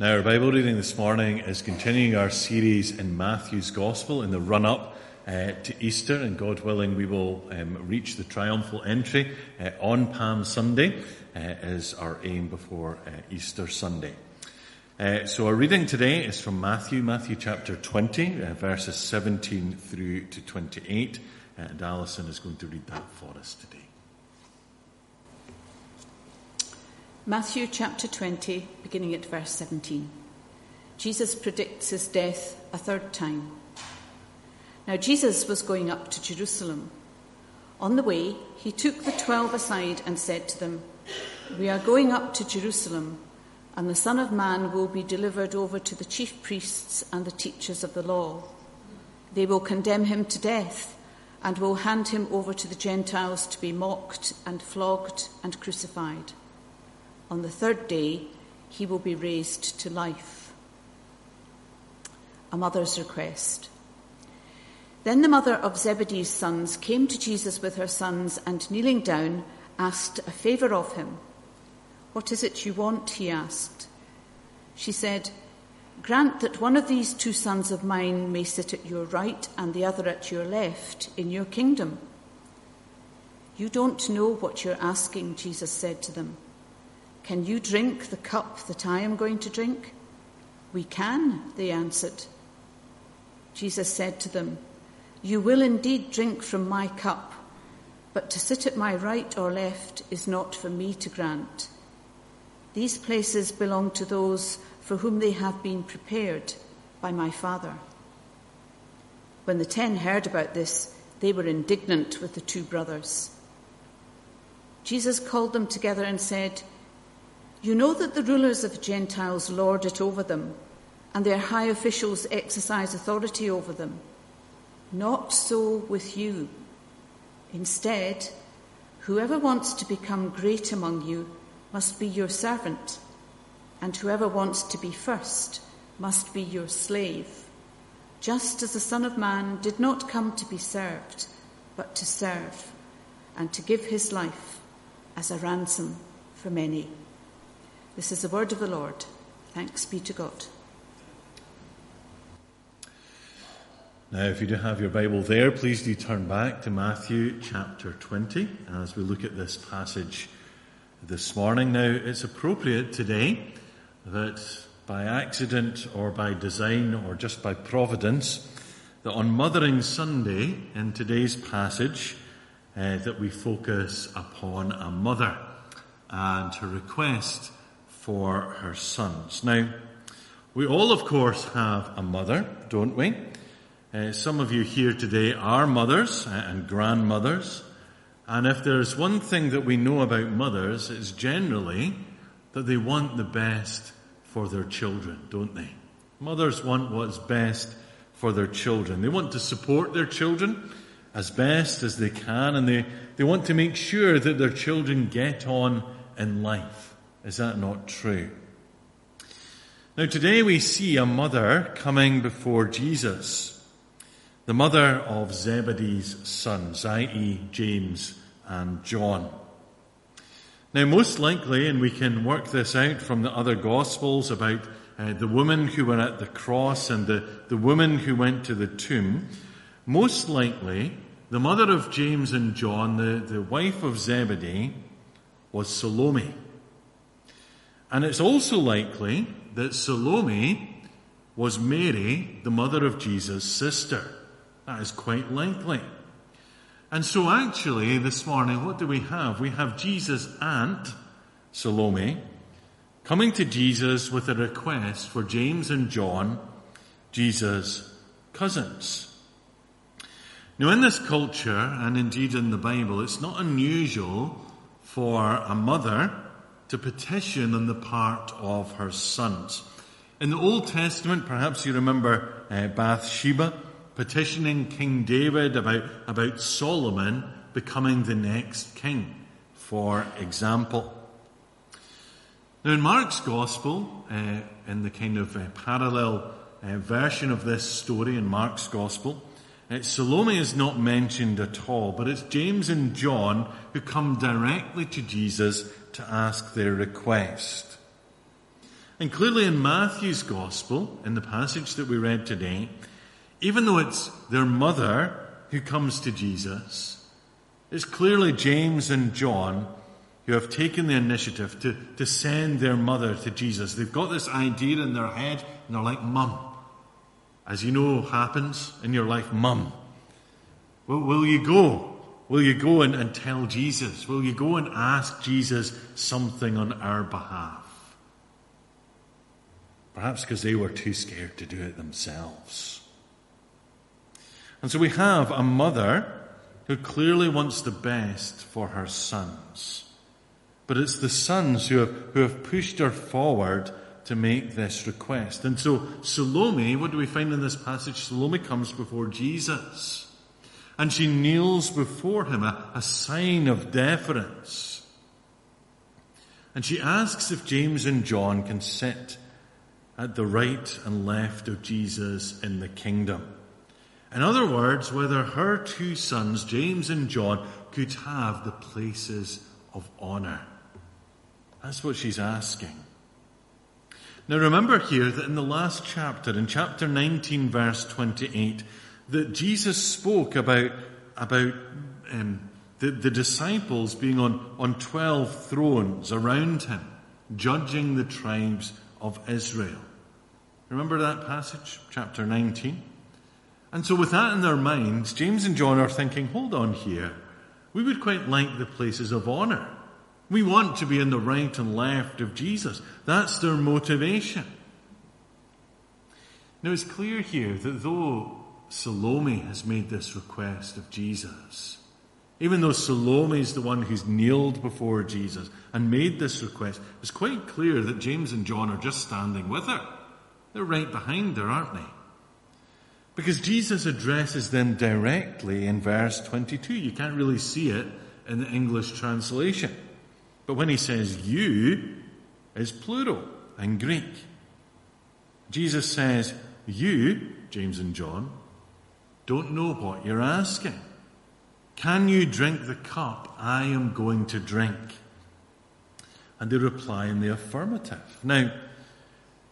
Now, our Bible reading this morning is continuing our series in Matthew's Gospel in the run up uh, to Easter, and God willing, we will um, reach the triumphal entry uh, on Palm Sunday, uh, our aim before uh, Easter Sunday. Uh, so, our reading today is from Matthew, Matthew chapter 20, uh, verses 17 through to 28, and Alison is going to read that for us today. Matthew chapter 20, beginning at verse 17. Jesus predicts his death a third time. Now, Jesus was going up to Jerusalem. On the way, he took the twelve aside and said to them, We are going up to Jerusalem, and the Son of Man will be delivered over to the chief priests and the teachers of the law. They will condemn him to death and will hand him over to the Gentiles to be mocked and flogged and crucified on the third day, he will be raised to life. A mother's request. Then the mother of Zebedee's sons came to Jesus with her sons and, kneeling down, asked a favour of him. What is it you want? he asked. She said, Grant that one of these two sons of mine may sit at your right and the other at your left in your kingdom. You don't know what you're asking, Jesus said to them. Can you drink the cup that I am going to drink? We can, they answered. Jesus said to them, You will indeed drink from my cup, but to sit at my right or left is not for me to grant. These places belong to those for whom they have been prepared by my Father. When the ten heard about this, they were indignant with the two brothers. Jesus called them together and said, you know that the rulers of the Gentiles lord it over them, and their high officials exercise authority over them. Not so with you. Instead, whoever wants to become great among you must be your servant, and whoever wants to be first must be your slave, just as the Son of Man did not come to be served, but to serve, and to give his life as a ransom for many. This is the word of the Lord. Thanks be to God. Now, if you do have your Bible there, please do turn back to Matthew chapter 20 as we look at this passage this morning. Now, it's appropriate today that by accident or by design or just by providence, that on Mothering Sunday in today's passage, uh, that we focus upon a mother and her request for her sons. Now, we all, of course, have a mother, don't we? Uh, some of you here today are mothers and grandmothers. And if there's one thing that we know about mothers, it's generally that they want the best for their children, don't they? Mothers want what's best for their children. They want to support their children as best as they can, and they, they want to make sure that their children get on in life. Is that not true? Now, today we see a mother coming before Jesus, the mother of Zebedee's sons, i.e., James and John. Now, most likely, and we can work this out from the other Gospels about uh, the woman who were at the cross and the, the woman who went to the tomb, most likely, the mother of James and John, the, the wife of Zebedee, was Salome. And it's also likely that Salome was Mary, the mother of Jesus' sister. That is quite likely. And so actually this morning, what do we have? We have Jesus' aunt, Salome, coming to Jesus with a request for James and John, Jesus' cousins. Now in this culture, and indeed in the Bible, it's not unusual for a mother to petition on the part of her sons. In the Old Testament, perhaps you remember uh, Bathsheba petitioning King David about, about Solomon becoming the next king, for example. Now, in Mark's Gospel, uh, in the kind of uh, parallel uh, version of this story in Mark's Gospel, uh, Salome is not mentioned at all, but it's James and John who come directly to Jesus to ask their request. And clearly in Matthew's Gospel, in the passage that we read today, even though it's their mother who comes to Jesus, it's clearly James and John who have taken the initiative to, to send their mother to Jesus. They've got this idea in their head and they're like, Mum. As you know happens in your life, Mum. Will, will you go? Will you go and, and tell Jesus? Will you go and ask Jesus something on our behalf? Perhaps because they were too scared to do it themselves. And so we have a mother who clearly wants the best for her sons. But it's the sons who have, who have pushed her forward to make this request. And so Salome, what do we find in this passage? Salome comes before Jesus. And she kneels before him, a, a sign of deference. And she asks if James and John can sit at the right and left of Jesus in the kingdom. In other words, whether her two sons, James and John, could have the places of honour. That's what she's asking. Now remember here that in the last chapter, in chapter 19 verse 28, that Jesus spoke about, about um, the, the disciples being on, on 12 thrones around him, judging the tribes of Israel. Remember that passage, chapter 19? And so, with that in their minds, James and John are thinking, hold on here. We would quite like the places of honour. We want to be in the right and left of Jesus. That's their motivation. Now, it's clear here that though Salome has made this request of Jesus, even though Salome is the one who's kneeled before Jesus and made this request, it's quite clear that James and John are just standing with her. They're right behind her, aren't they? Because Jesus addresses them directly in verse 22. You can't really see it in the English translation. But when he says you, it's plural in Greek. Jesus says, You, James and John, don't know what you're asking. Can you drink the cup I am going to drink? And they reply in the affirmative. Now,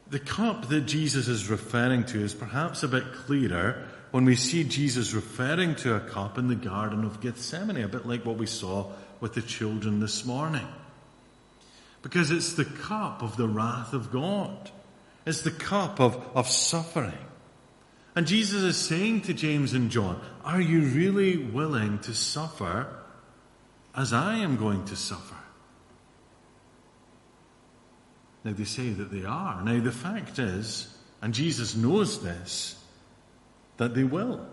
the cup that Jesus is referring to is perhaps a bit clearer when we see Jesus referring to a cup in the Garden of Gethsemane, a bit like what we saw with the children this morning. Because it's the cup of the wrath of God. It's the cup of, of suffering. And Jesus is saying to James and John, Are you really willing to suffer as I am going to suffer? Now they say that they are. Now the fact is, and Jesus knows this, that they will.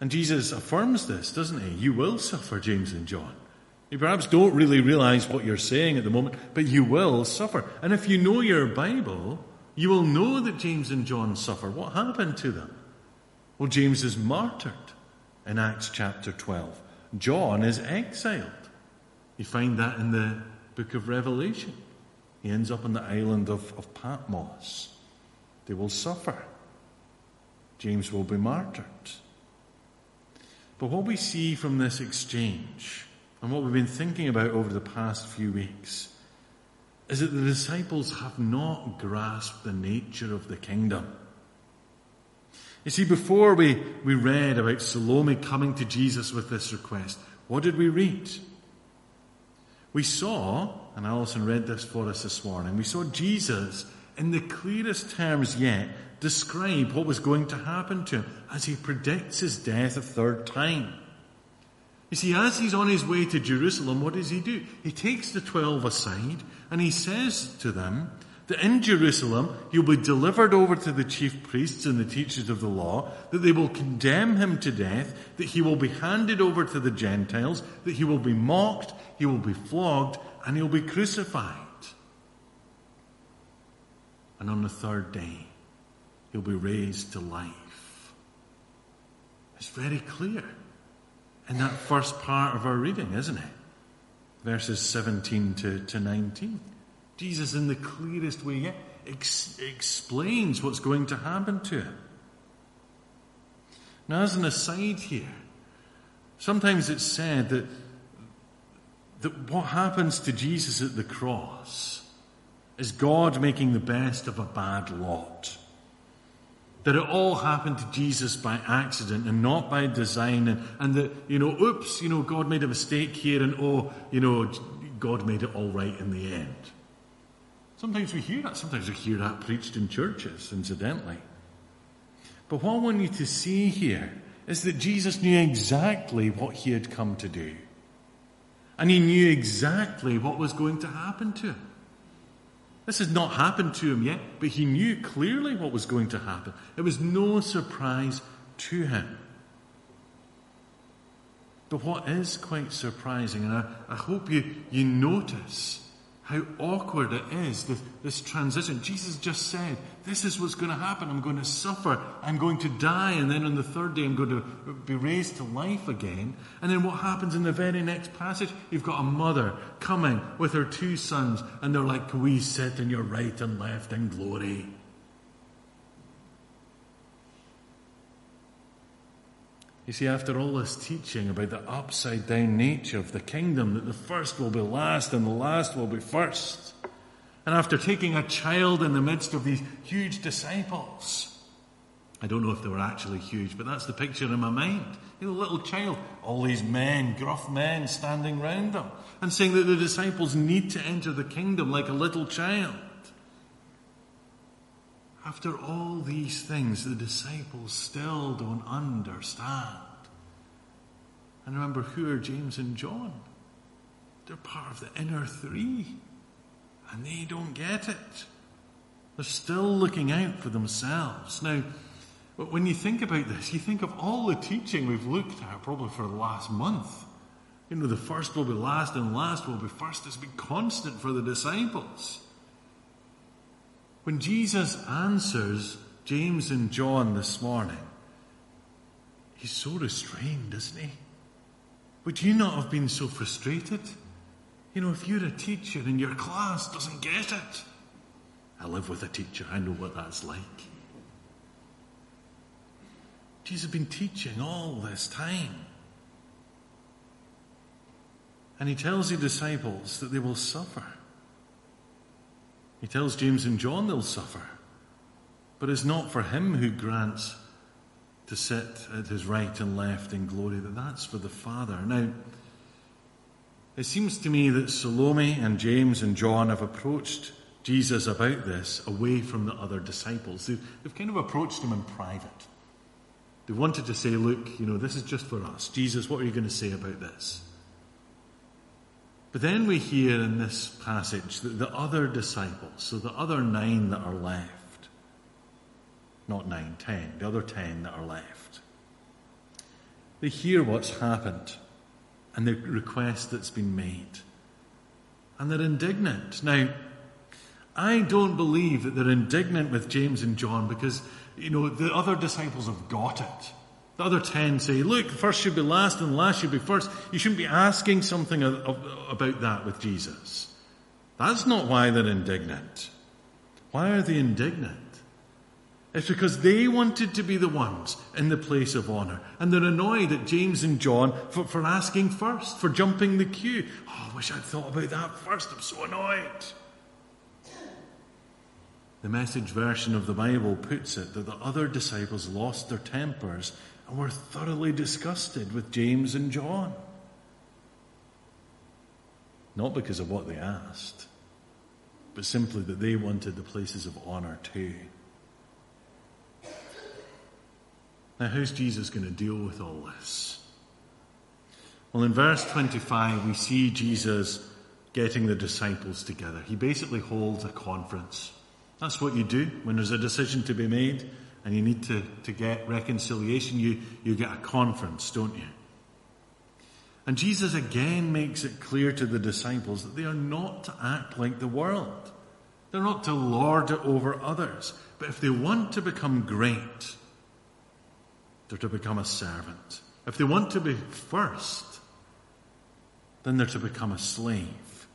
And Jesus affirms this, doesn't he? You will suffer, James and John. You perhaps don't really realize what you're saying at the moment, but you will suffer. And if you know your Bible, you will know that James and John suffer. What happened to them? Well, James is martyred in Acts chapter 12. John is exiled. You find that in the book of Revelation. He ends up on the island of, of Patmos. They will suffer. James will be martyred. But what we see from this exchange, and what we've been thinking about over the past few weeks, is that the disciples have not grasped the nature of the kingdom. You see, before we, we read about Salome coming to Jesus with this request, what did we read? We saw and Alison read this for us this morning, we saw Jesus, in the clearest terms yet, describe what was going to happen to him as he predicts his death a third time. You see, as he's on his way to Jerusalem, what does he do? He takes the twelve aside and he says to them that in Jerusalem he'll be delivered over to the chief priests and the teachers of the law, that they will condemn him to death, that he will be handed over to the Gentiles, that he will be mocked, he will be flogged, and he'll be crucified. And on the third day, he'll be raised to life. It's very clear in that first part of our reading, isn't it? Verses 17 to, to 19. Jesus, in the clearest way yet, ex- explains what's going to happen to him. Now, as an aside here, sometimes it's said that that what happens to Jesus at the cross is God making the best of a bad lot. That it all happened to Jesus by accident and not by design, and, and that, you know, oops, you know, God made a mistake here, and oh, you know, God made it all right in the end. Sometimes we hear that. Sometimes we hear that preached in churches, incidentally. But what want you to see here is that Jesus knew exactly what he had come to do. And he knew exactly what was going to happen to him. This has not happened to him yet, but he knew clearly what was going to happen. It was no surprise to him. But what is quite surprising, and I, I hope you, you notice how awkward it is, this, this, transition. Jesus just said, This is what's going to happen. I'm going to suffer. I'm going to die. And then on the third day, I'm going to be raised to life again. And then what happens in the very next passage? You've got a mother coming with her two sons, and they're like, Can we sit in your right and left in glory? You see, after all this teaching about the upside down nature of the kingdom, that the first will be last and the last will be first, and after taking a child in the midst of these huge disciples, I don't know if they were actually huge, but that's the picture in my mind. You know, little child, all these men, gruff men standing round them, and saying that the disciples need to enter the kingdom like a little child. After all these things, the disciples still don't understand. And remember, who are James and John? They're part of the inner three, and they don't get it. They're still looking out for themselves. Now, when you think about this, you think of all the teaching we've looked at probably for the last month. You know, the first will be last and last will be first. It's been constant for the disciples. When Jesus answers James and John this morning, he's so restrained, isn't he? Would you not have been so frustrated? You know, if you're a teacher and your class doesn't get it. I live with a teacher, I know what that's like. Jesus has been teaching all this time. And he tells the disciples that they will suffer. He tells James and John they'll suffer. But it's not for him who grants to sit at his right and left in glory, that that's for the Father. Now, it seems to me that Salome and James and John have approached Jesus about this away from the other disciples. They've, they've kind of approached him in private. They wanted to say, look, you know, this is just for us. Jesus, what are you going to say about this? But then we hear in this passage that the other disciples, so the other nine that are left, not nine, ten, the other ten that are left, they hear what's happened and the request that's been made. And they're indignant. Now, I don't believe that they're indignant with James and John because, you know, the other disciples have got it. The other ten say, look, first should be last and last should be first. You shouldn't be asking something about that with Jesus. That's not why they're indignant. Why are they indignant? It's because they wanted to be the ones in the place of honour. And they're annoyed at James and John for, for asking first, for jumping the queue. Oh, I wish I'd thought about that first. I'm so annoyed. The message version of the Bible puts it that the other disciples lost their tempers and were thoroughly disgusted with James and John. Not because of what they asked, but simply that they wanted the places of honour too. Now, how's Jesus going to deal with all this? Well, in verse 25, we see Jesus getting the disciples together. He basically holds a conference. That's what you do when there's a decision to be made and you need to, to get reconciliation, you, you get a conference, don't you? And Jesus again makes it clear to the disciples that they are not to act like the world. They're not to lord it over others. But if they want to become great, they're to become a servant. If they want to be first, then they're to become a slave.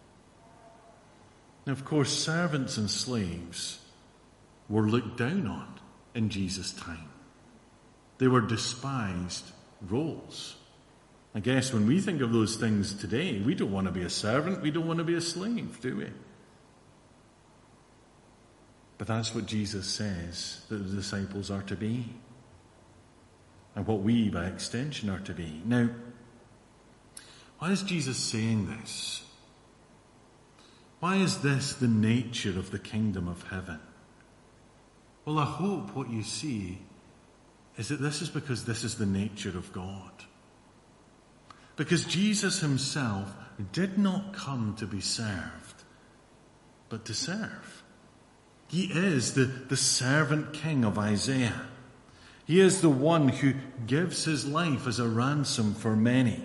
Now, of course, servants and slaves were looked down on in Jesus' time. They were despised roles. I guess when we think of those things today, we don't want to be a servant, we don't want to be a slave, do we? But that's what Jesus says that the disciples are to be. And what we, by extension, are to be. Now, why is Jesus saying this? Why is this the nature of the kingdom of heaven? Well, I hope what you see is that this is because this is the nature of God. Because Jesus himself did not come to be served, but to serve. He is the, the servant king of Isaiah. He is the one who gives his life as a ransom for many.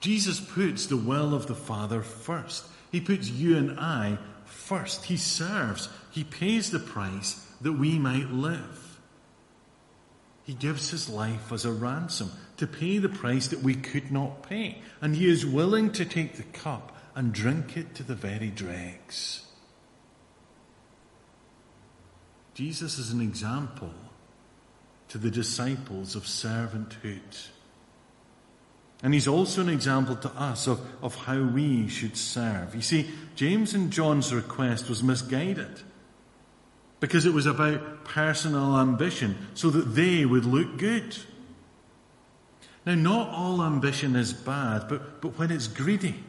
Jesus puts the will of the Father first. He puts you and I first. He serves. He pays the price that we might live. He gives his life as a ransom to pay the price that we could not pay. And he is willing to take the cup and drink it to the very dregs. Jesus is an example to the disciples of servanthood. And he's also an example to us of, of how we should serve. You see, James and John's request was misguided because it was about personal ambition so that they would look good. Now, not all ambition is bad, but, but when it's greedy,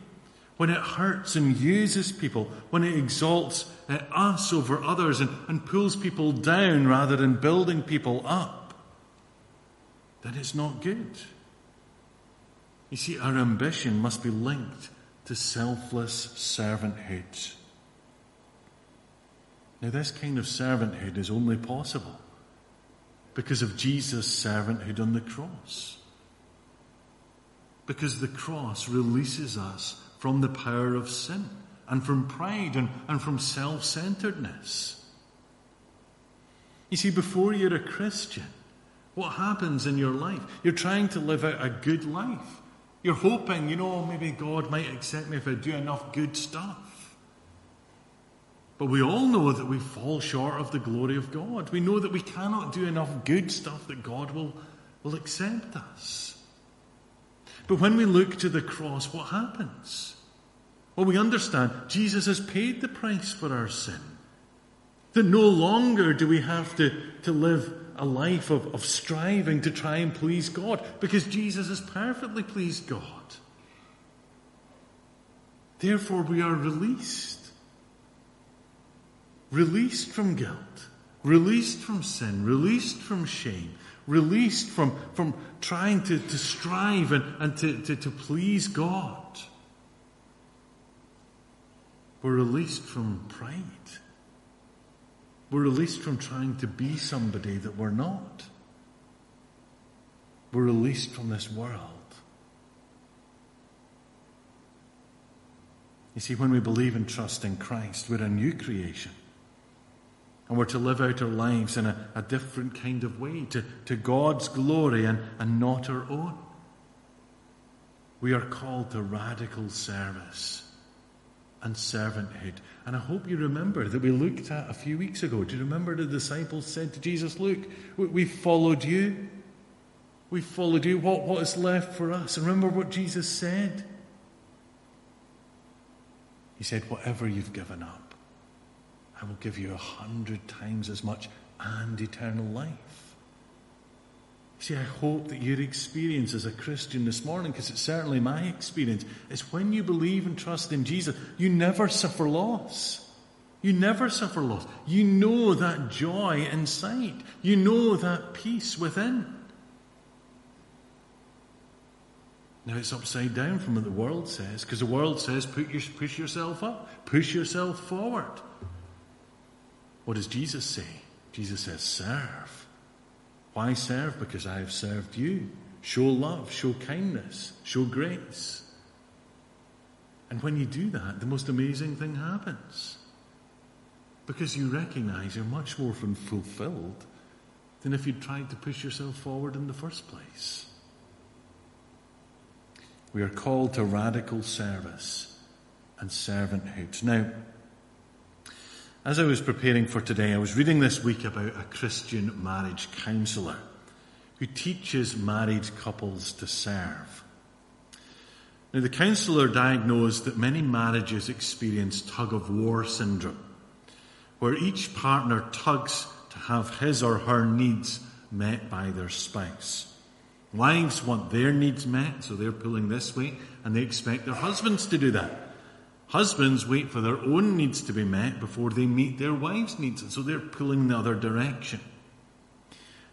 when it hurts and uses people, when it exalts uh, us over others and, and pulls people down rather than building people up, then it's not good. You see, our ambition must be linked to selfless servanthood. Now, this kind of servanthood is only possible because of Jesus' servanthood on the cross. Because the cross releases us from the power of sin and from pride and, and from self centeredness. You see, before you're a Christian, what happens in your life? You're trying to live out a good life. You're hoping, you know, maybe God might accept me if I do enough good stuff. But we all know that we fall short of the glory of God. We know that we cannot do enough good stuff that God will, will accept us. But when we look to the cross, what happens? Well, we understand Jesus has paid the price for our sin. That no longer do we have to, to live a life of, of striving to try and please God, because Jesus has perfectly pleased God. Therefore, we are released released from guilt, released from sin, released from shame, released from, from trying to, to strive and, and to, to, to please God. We're released from pride. We're released from trying to be somebody that we're not. We're released from this world. You see, when we believe and trust in Christ, we're a new creation. And we're to live out our lives in a, a different kind of way, to, to God's glory and, and not our own. We are called to radical service and servanthood. And I hope you remember that we looked at a few weeks ago. Do you remember the disciples said to Jesus, Look, we followed you. We followed you. What, what is left for us? And remember what Jesus said? He said, Whatever you've given up, I will give you a hundred times as much and eternal life. See, I hope that your experience as a Christian this morning, because it's certainly my experience, is when you believe and trust in Jesus, you never suffer loss. You never suffer loss. You know that joy inside. You know that peace within. Now it's upside down from what the world says, because the world says put your, push yourself up, push yourself forward. What does Jesus say? Jesus says, serve. Why serve? Because I have served you. Show love, show kindness, show grace. And when you do that, the most amazing thing happens. Because you recognize you're much more fulfilled than if you'd tried to push yourself forward in the first place. We are called to radical service and servanthood. Now, as I was preparing for today, I was reading this week about a Christian marriage counsellor who teaches married couples to serve. Now, the counsellor diagnosed that many marriages experience tug of war syndrome, where each partner tugs to have his or her needs met by their spouse. Wives want their needs met, so they're pulling this way, and they expect their husbands to do that. Husbands wait for their own needs to be met before they meet their wives' needs, and so they're pulling the other direction.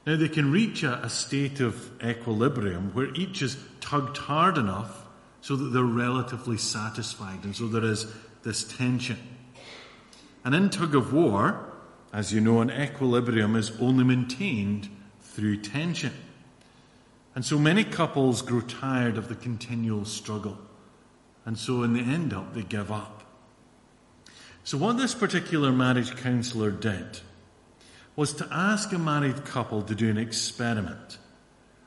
Now, they can reach a, a state of equilibrium where each is tugged hard enough so that they're relatively satisfied, and so there is this tension. And in tug of war, as you know, an equilibrium is only maintained through tension. And so many couples grow tired of the continual struggle. And so in the end up, they give up. So what this particular marriage counselor did was to ask a married couple to do an experiment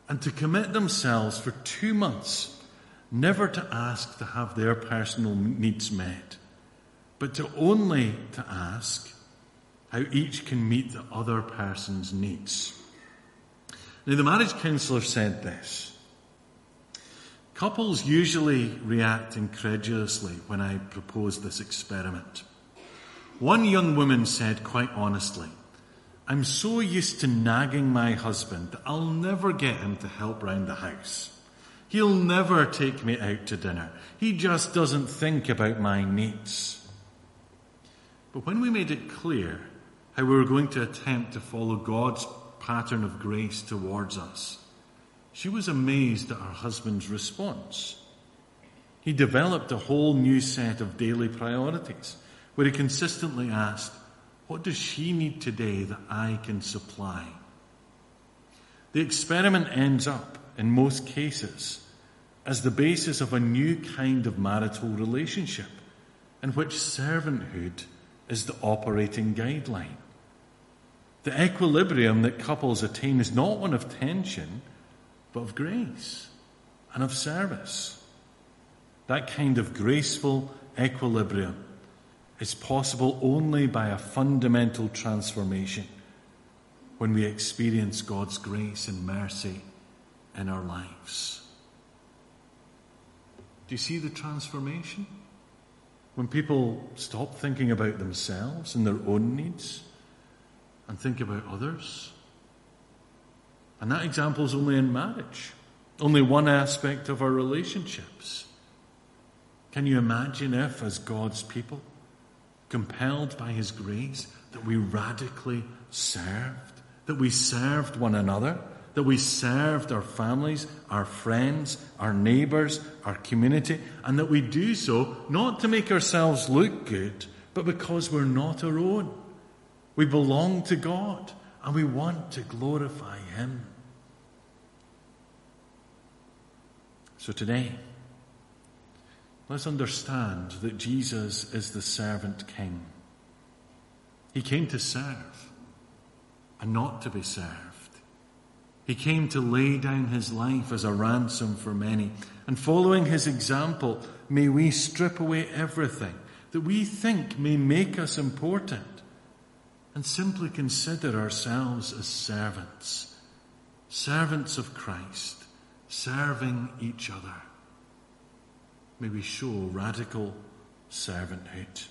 and to commit themselves for two months never to ask to have their personal needs met, but to only to ask how each can meet the other person's needs. Now, the marriage counselor said this. Couples usually react incredulously when I propose this experiment. One young woman said quite honestly, I'm so used to nagging my husband that I'll never get him to help round the house. He'll never take me out to dinner. He just doesn't think about my needs. But when we made it clear how we were going to attempt to follow God's pattern of grace towards us. She was amazed at her husband's response. He developed a whole new set of daily priorities where he consistently asked, What does she need today that I can supply? The experiment ends up, in most cases, as the basis of a new kind of marital relationship in which servanthood is the operating guideline. The equilibrium that couples attain is not one of tension, but of grace and of service. That kind of graceful equilibrium is possible only by a fundamental transformation when we experience God's grace and mercy in our lives. Do you see the transformation? When people stop thinking about themselves and their own needs and think about others. And that example is only in marriage, only one aspect of our relationships. Can you imagine if, as God's people, compelled by His grace, that we radically served, that we served one another, that we served our families, our friends, our neighbours, our community, and that we do so not to make ourselves look good, but because we're not our own. We belong to God and we want to glorify Him. So today, let's understand that Jesus is the servant king. He came to serve and not to be served. He came to lay down his life as a ransom for many. And following his example, may we strip away everything that we think may make us important and simply consider ourselves as servants, servants of Christ, serving each other. May we show radical servanthood.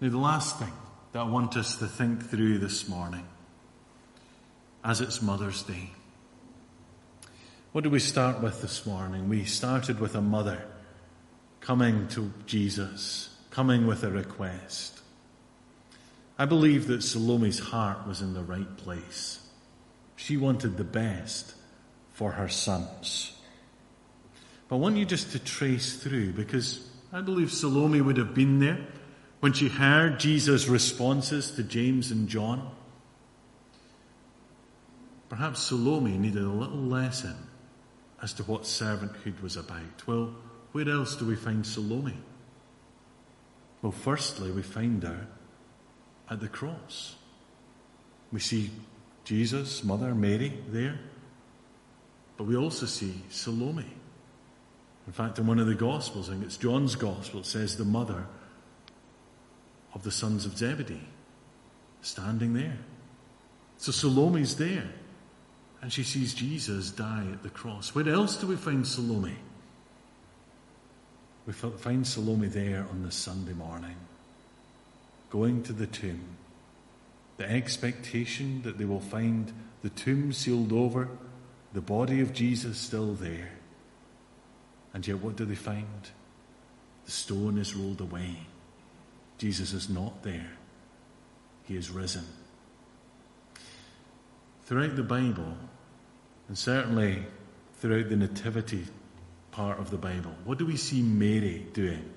Now, the last thing that I want us to think through this morning, as it's Mother's Day. What did we start with this morning? We started with a mother coming to Jesus, coming with a request. I believe that Salome's heart was in the right place. She wanted the best for her sons. But I want you just to trace through because I believe Salome would have been there when she heard Jesus' responses to James and John. Perhaps Salome needed a little lesson as to what servanthood was about. Well, where else do we find Salome? Well, firstly, we find her at the cross. We see Jesus, Mother Mary there, but we also see Salome. In fact, in one of the Gospels, I think it's John's Gospel, it says the mother of the sons of Zebedee standing there. So Salome's there, and she sees Jesus die at the cross. Where else do we find Salome? We find Salome there on the Sunday morning going to the tomb, the expectation that they will find the tomb sealed over, the body of Jesus still there. And yet, what do they find? The stone is rolled away. Jesus is not there. He is risen. Throughout the Bible, and certainly throughout the Nativity part of the Bible, what do we see Mary doing?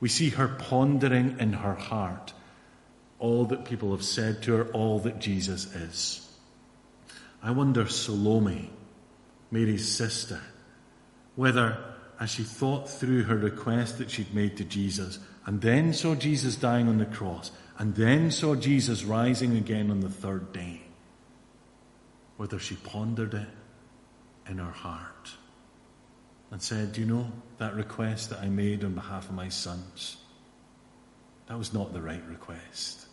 We see her pondering in her heart all that people have said to her, all that Jesus is. I wonder, Salome, Mary's sister, whether as she thought through her request that she'd made to Jesus, and then saw Jesus dying on the cross, and then saw Jesus rising again on the third day, whether she pondered it in her heart and said, Do you know that request that I made on behalf of my sons? That was not the right request.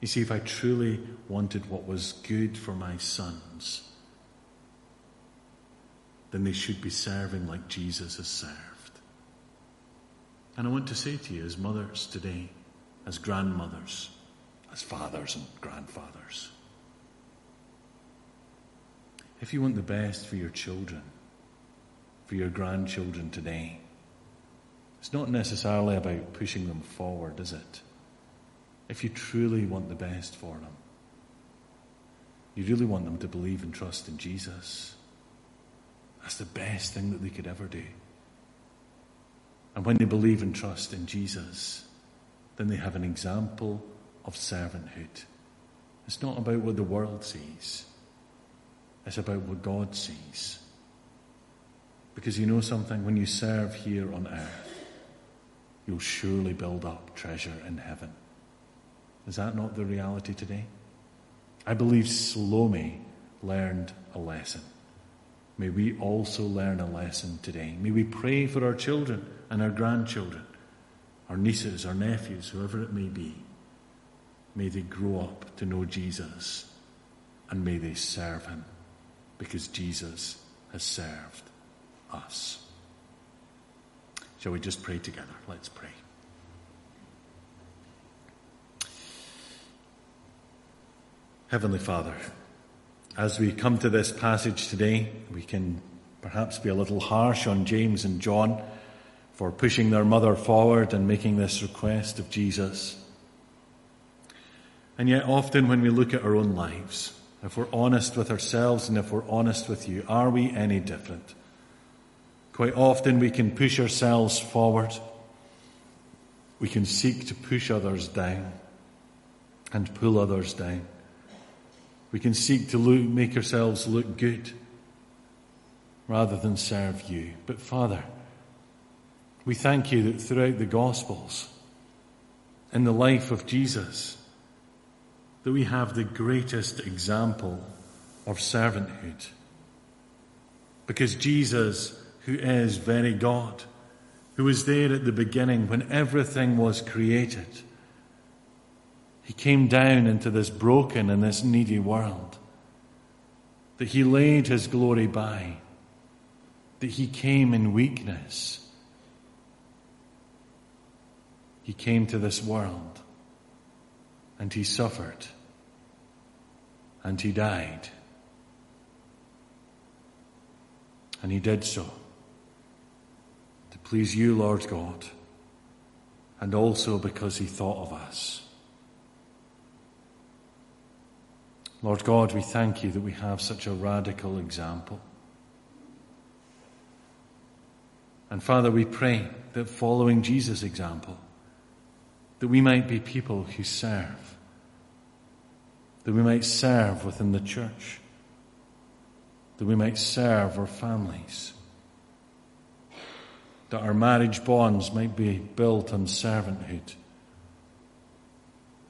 You see, if I truly wanted what was good for my sons, then they should be serving like Jesus has served. And I want to say to you, as mothers today, as grandmothers, as fathers and grandfathers, if you want the best for your children, for your grandchildren today, it's not necessarily about pushing them forward, is it? If you truly want the best for them, you really want them to believe and trust in Jesus that's the best thing that they could ever do. And when they believe and trust in Jesus, then they have an example of servanthood. It's not about what the world sees, it's about what God sees. Because you know something, when you serve here on earth, you'll surely build up treasure in heaven. Is that not the reality today? I believe Salome learned a lesson. May we also learn a lesson today. May we pray for our children and our grandchildren, our nieces, our nephews, whoever it may be. May they grow up to know Jesus and may they serve him because Jesus has served us. Shall we just pray together? Let's pray. Heavenly Father, as we come to this passage today, we can perhaps be a little harsh on James and John for pushing their mother forward and making this request of Jesus. And yet, often when we look at our own lives, if we're honest with ourselves and if we're honest with you, are we any different? Quite often we can push ourselves forward. We can seek to push others down and pull others down. We can seek to look, make ourselves look good rather than serve you. But Father, we thank you that throughout the Gospels, in the life of Jesus, that we have the greatest example of servanthood. Because Jesus, who is very God, who was there at the beginning when everything was created, he came down into this broken and this needy world. That he laid his glory by. That he came in weakness. He came to this world and he suffered and he died. And he did so to please you, Lord God, and also because he thought of us. Lord God, we thank you that we have such a radical example. And Father, we pray that following Jesus' example, that we might be people who serve, that we might serve within the church, that we might serve our families, that our marriage bonds might be built on servanthood,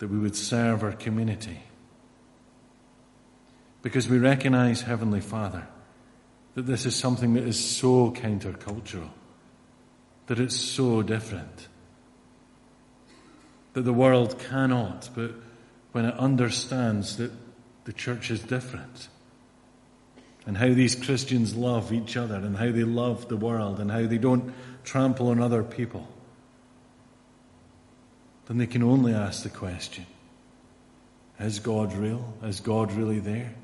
that we would serve our community because we recognize, Heavenly Father, that this is something that is so countercultural, that it's so different, that the world cannot, but when it understands that the church is different, and how these Christians love each other, and how they love the world, and how they don't trample on other people, then they can only ask the question Is God real? Is God really there?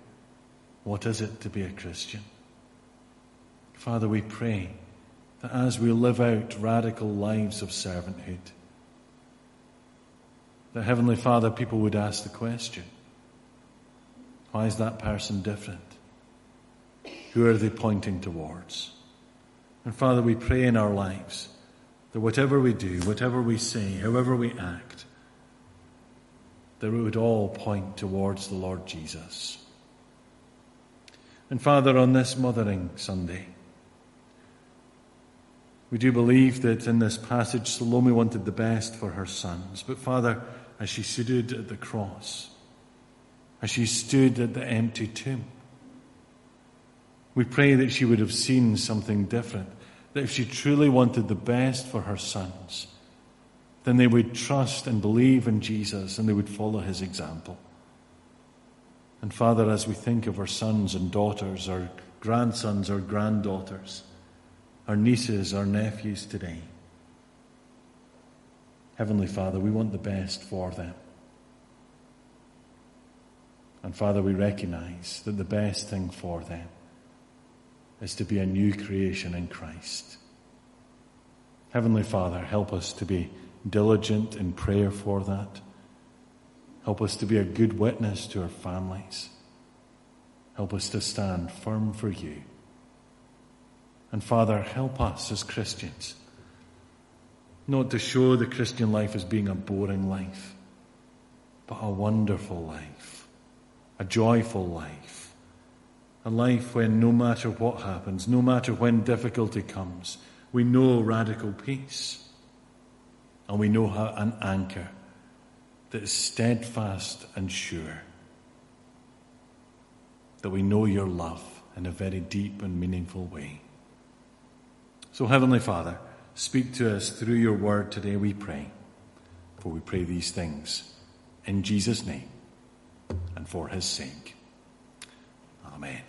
What is it to be a Christian? Father, we pray that as we live out radical lives of servanthood, that Heavenly Father, people would ask the question why is that person different? Who are they pointing towards? And Father, we pray in our lives that whatever we do, whatever we say, however we act, that it would all point towards the Lord Jesus. And Father, on this Mothering Sunday, we do believe that in this passage Salome wanted the best for her sons. But Father, as she stood at the cross, as she stood at the empty tomb, we pray that she would have seen something different. That if she truly wanted the best for her sons, then they would trust and believe in Jesus and they would follow his example. And Father, as we think of our sons and daughters, our grandsons, our granddaughters, our nieces, our nephews today. Heavenly Father, we want the best for them. And Father, we recognize that the best thing for them is to be a new creation in Christ. Heavenly Father, help us to be diligent in prayer for that. Help us to be a good witness to our families. Help us to stand firm for you. And Father, help us as Christians not to show the Christian life as being a boring life, but a wonderful life, a joyful life, a life when no matter what happens, no matter when difficulty comes, we know radical peace and we know how an anchor that is steadfast and sure, that we know your love in a very deep and meaningful way. So, Heavenly Father, speak to us through your word today, we pray. For we pray these things in Jesus' name and for his sake. Amen.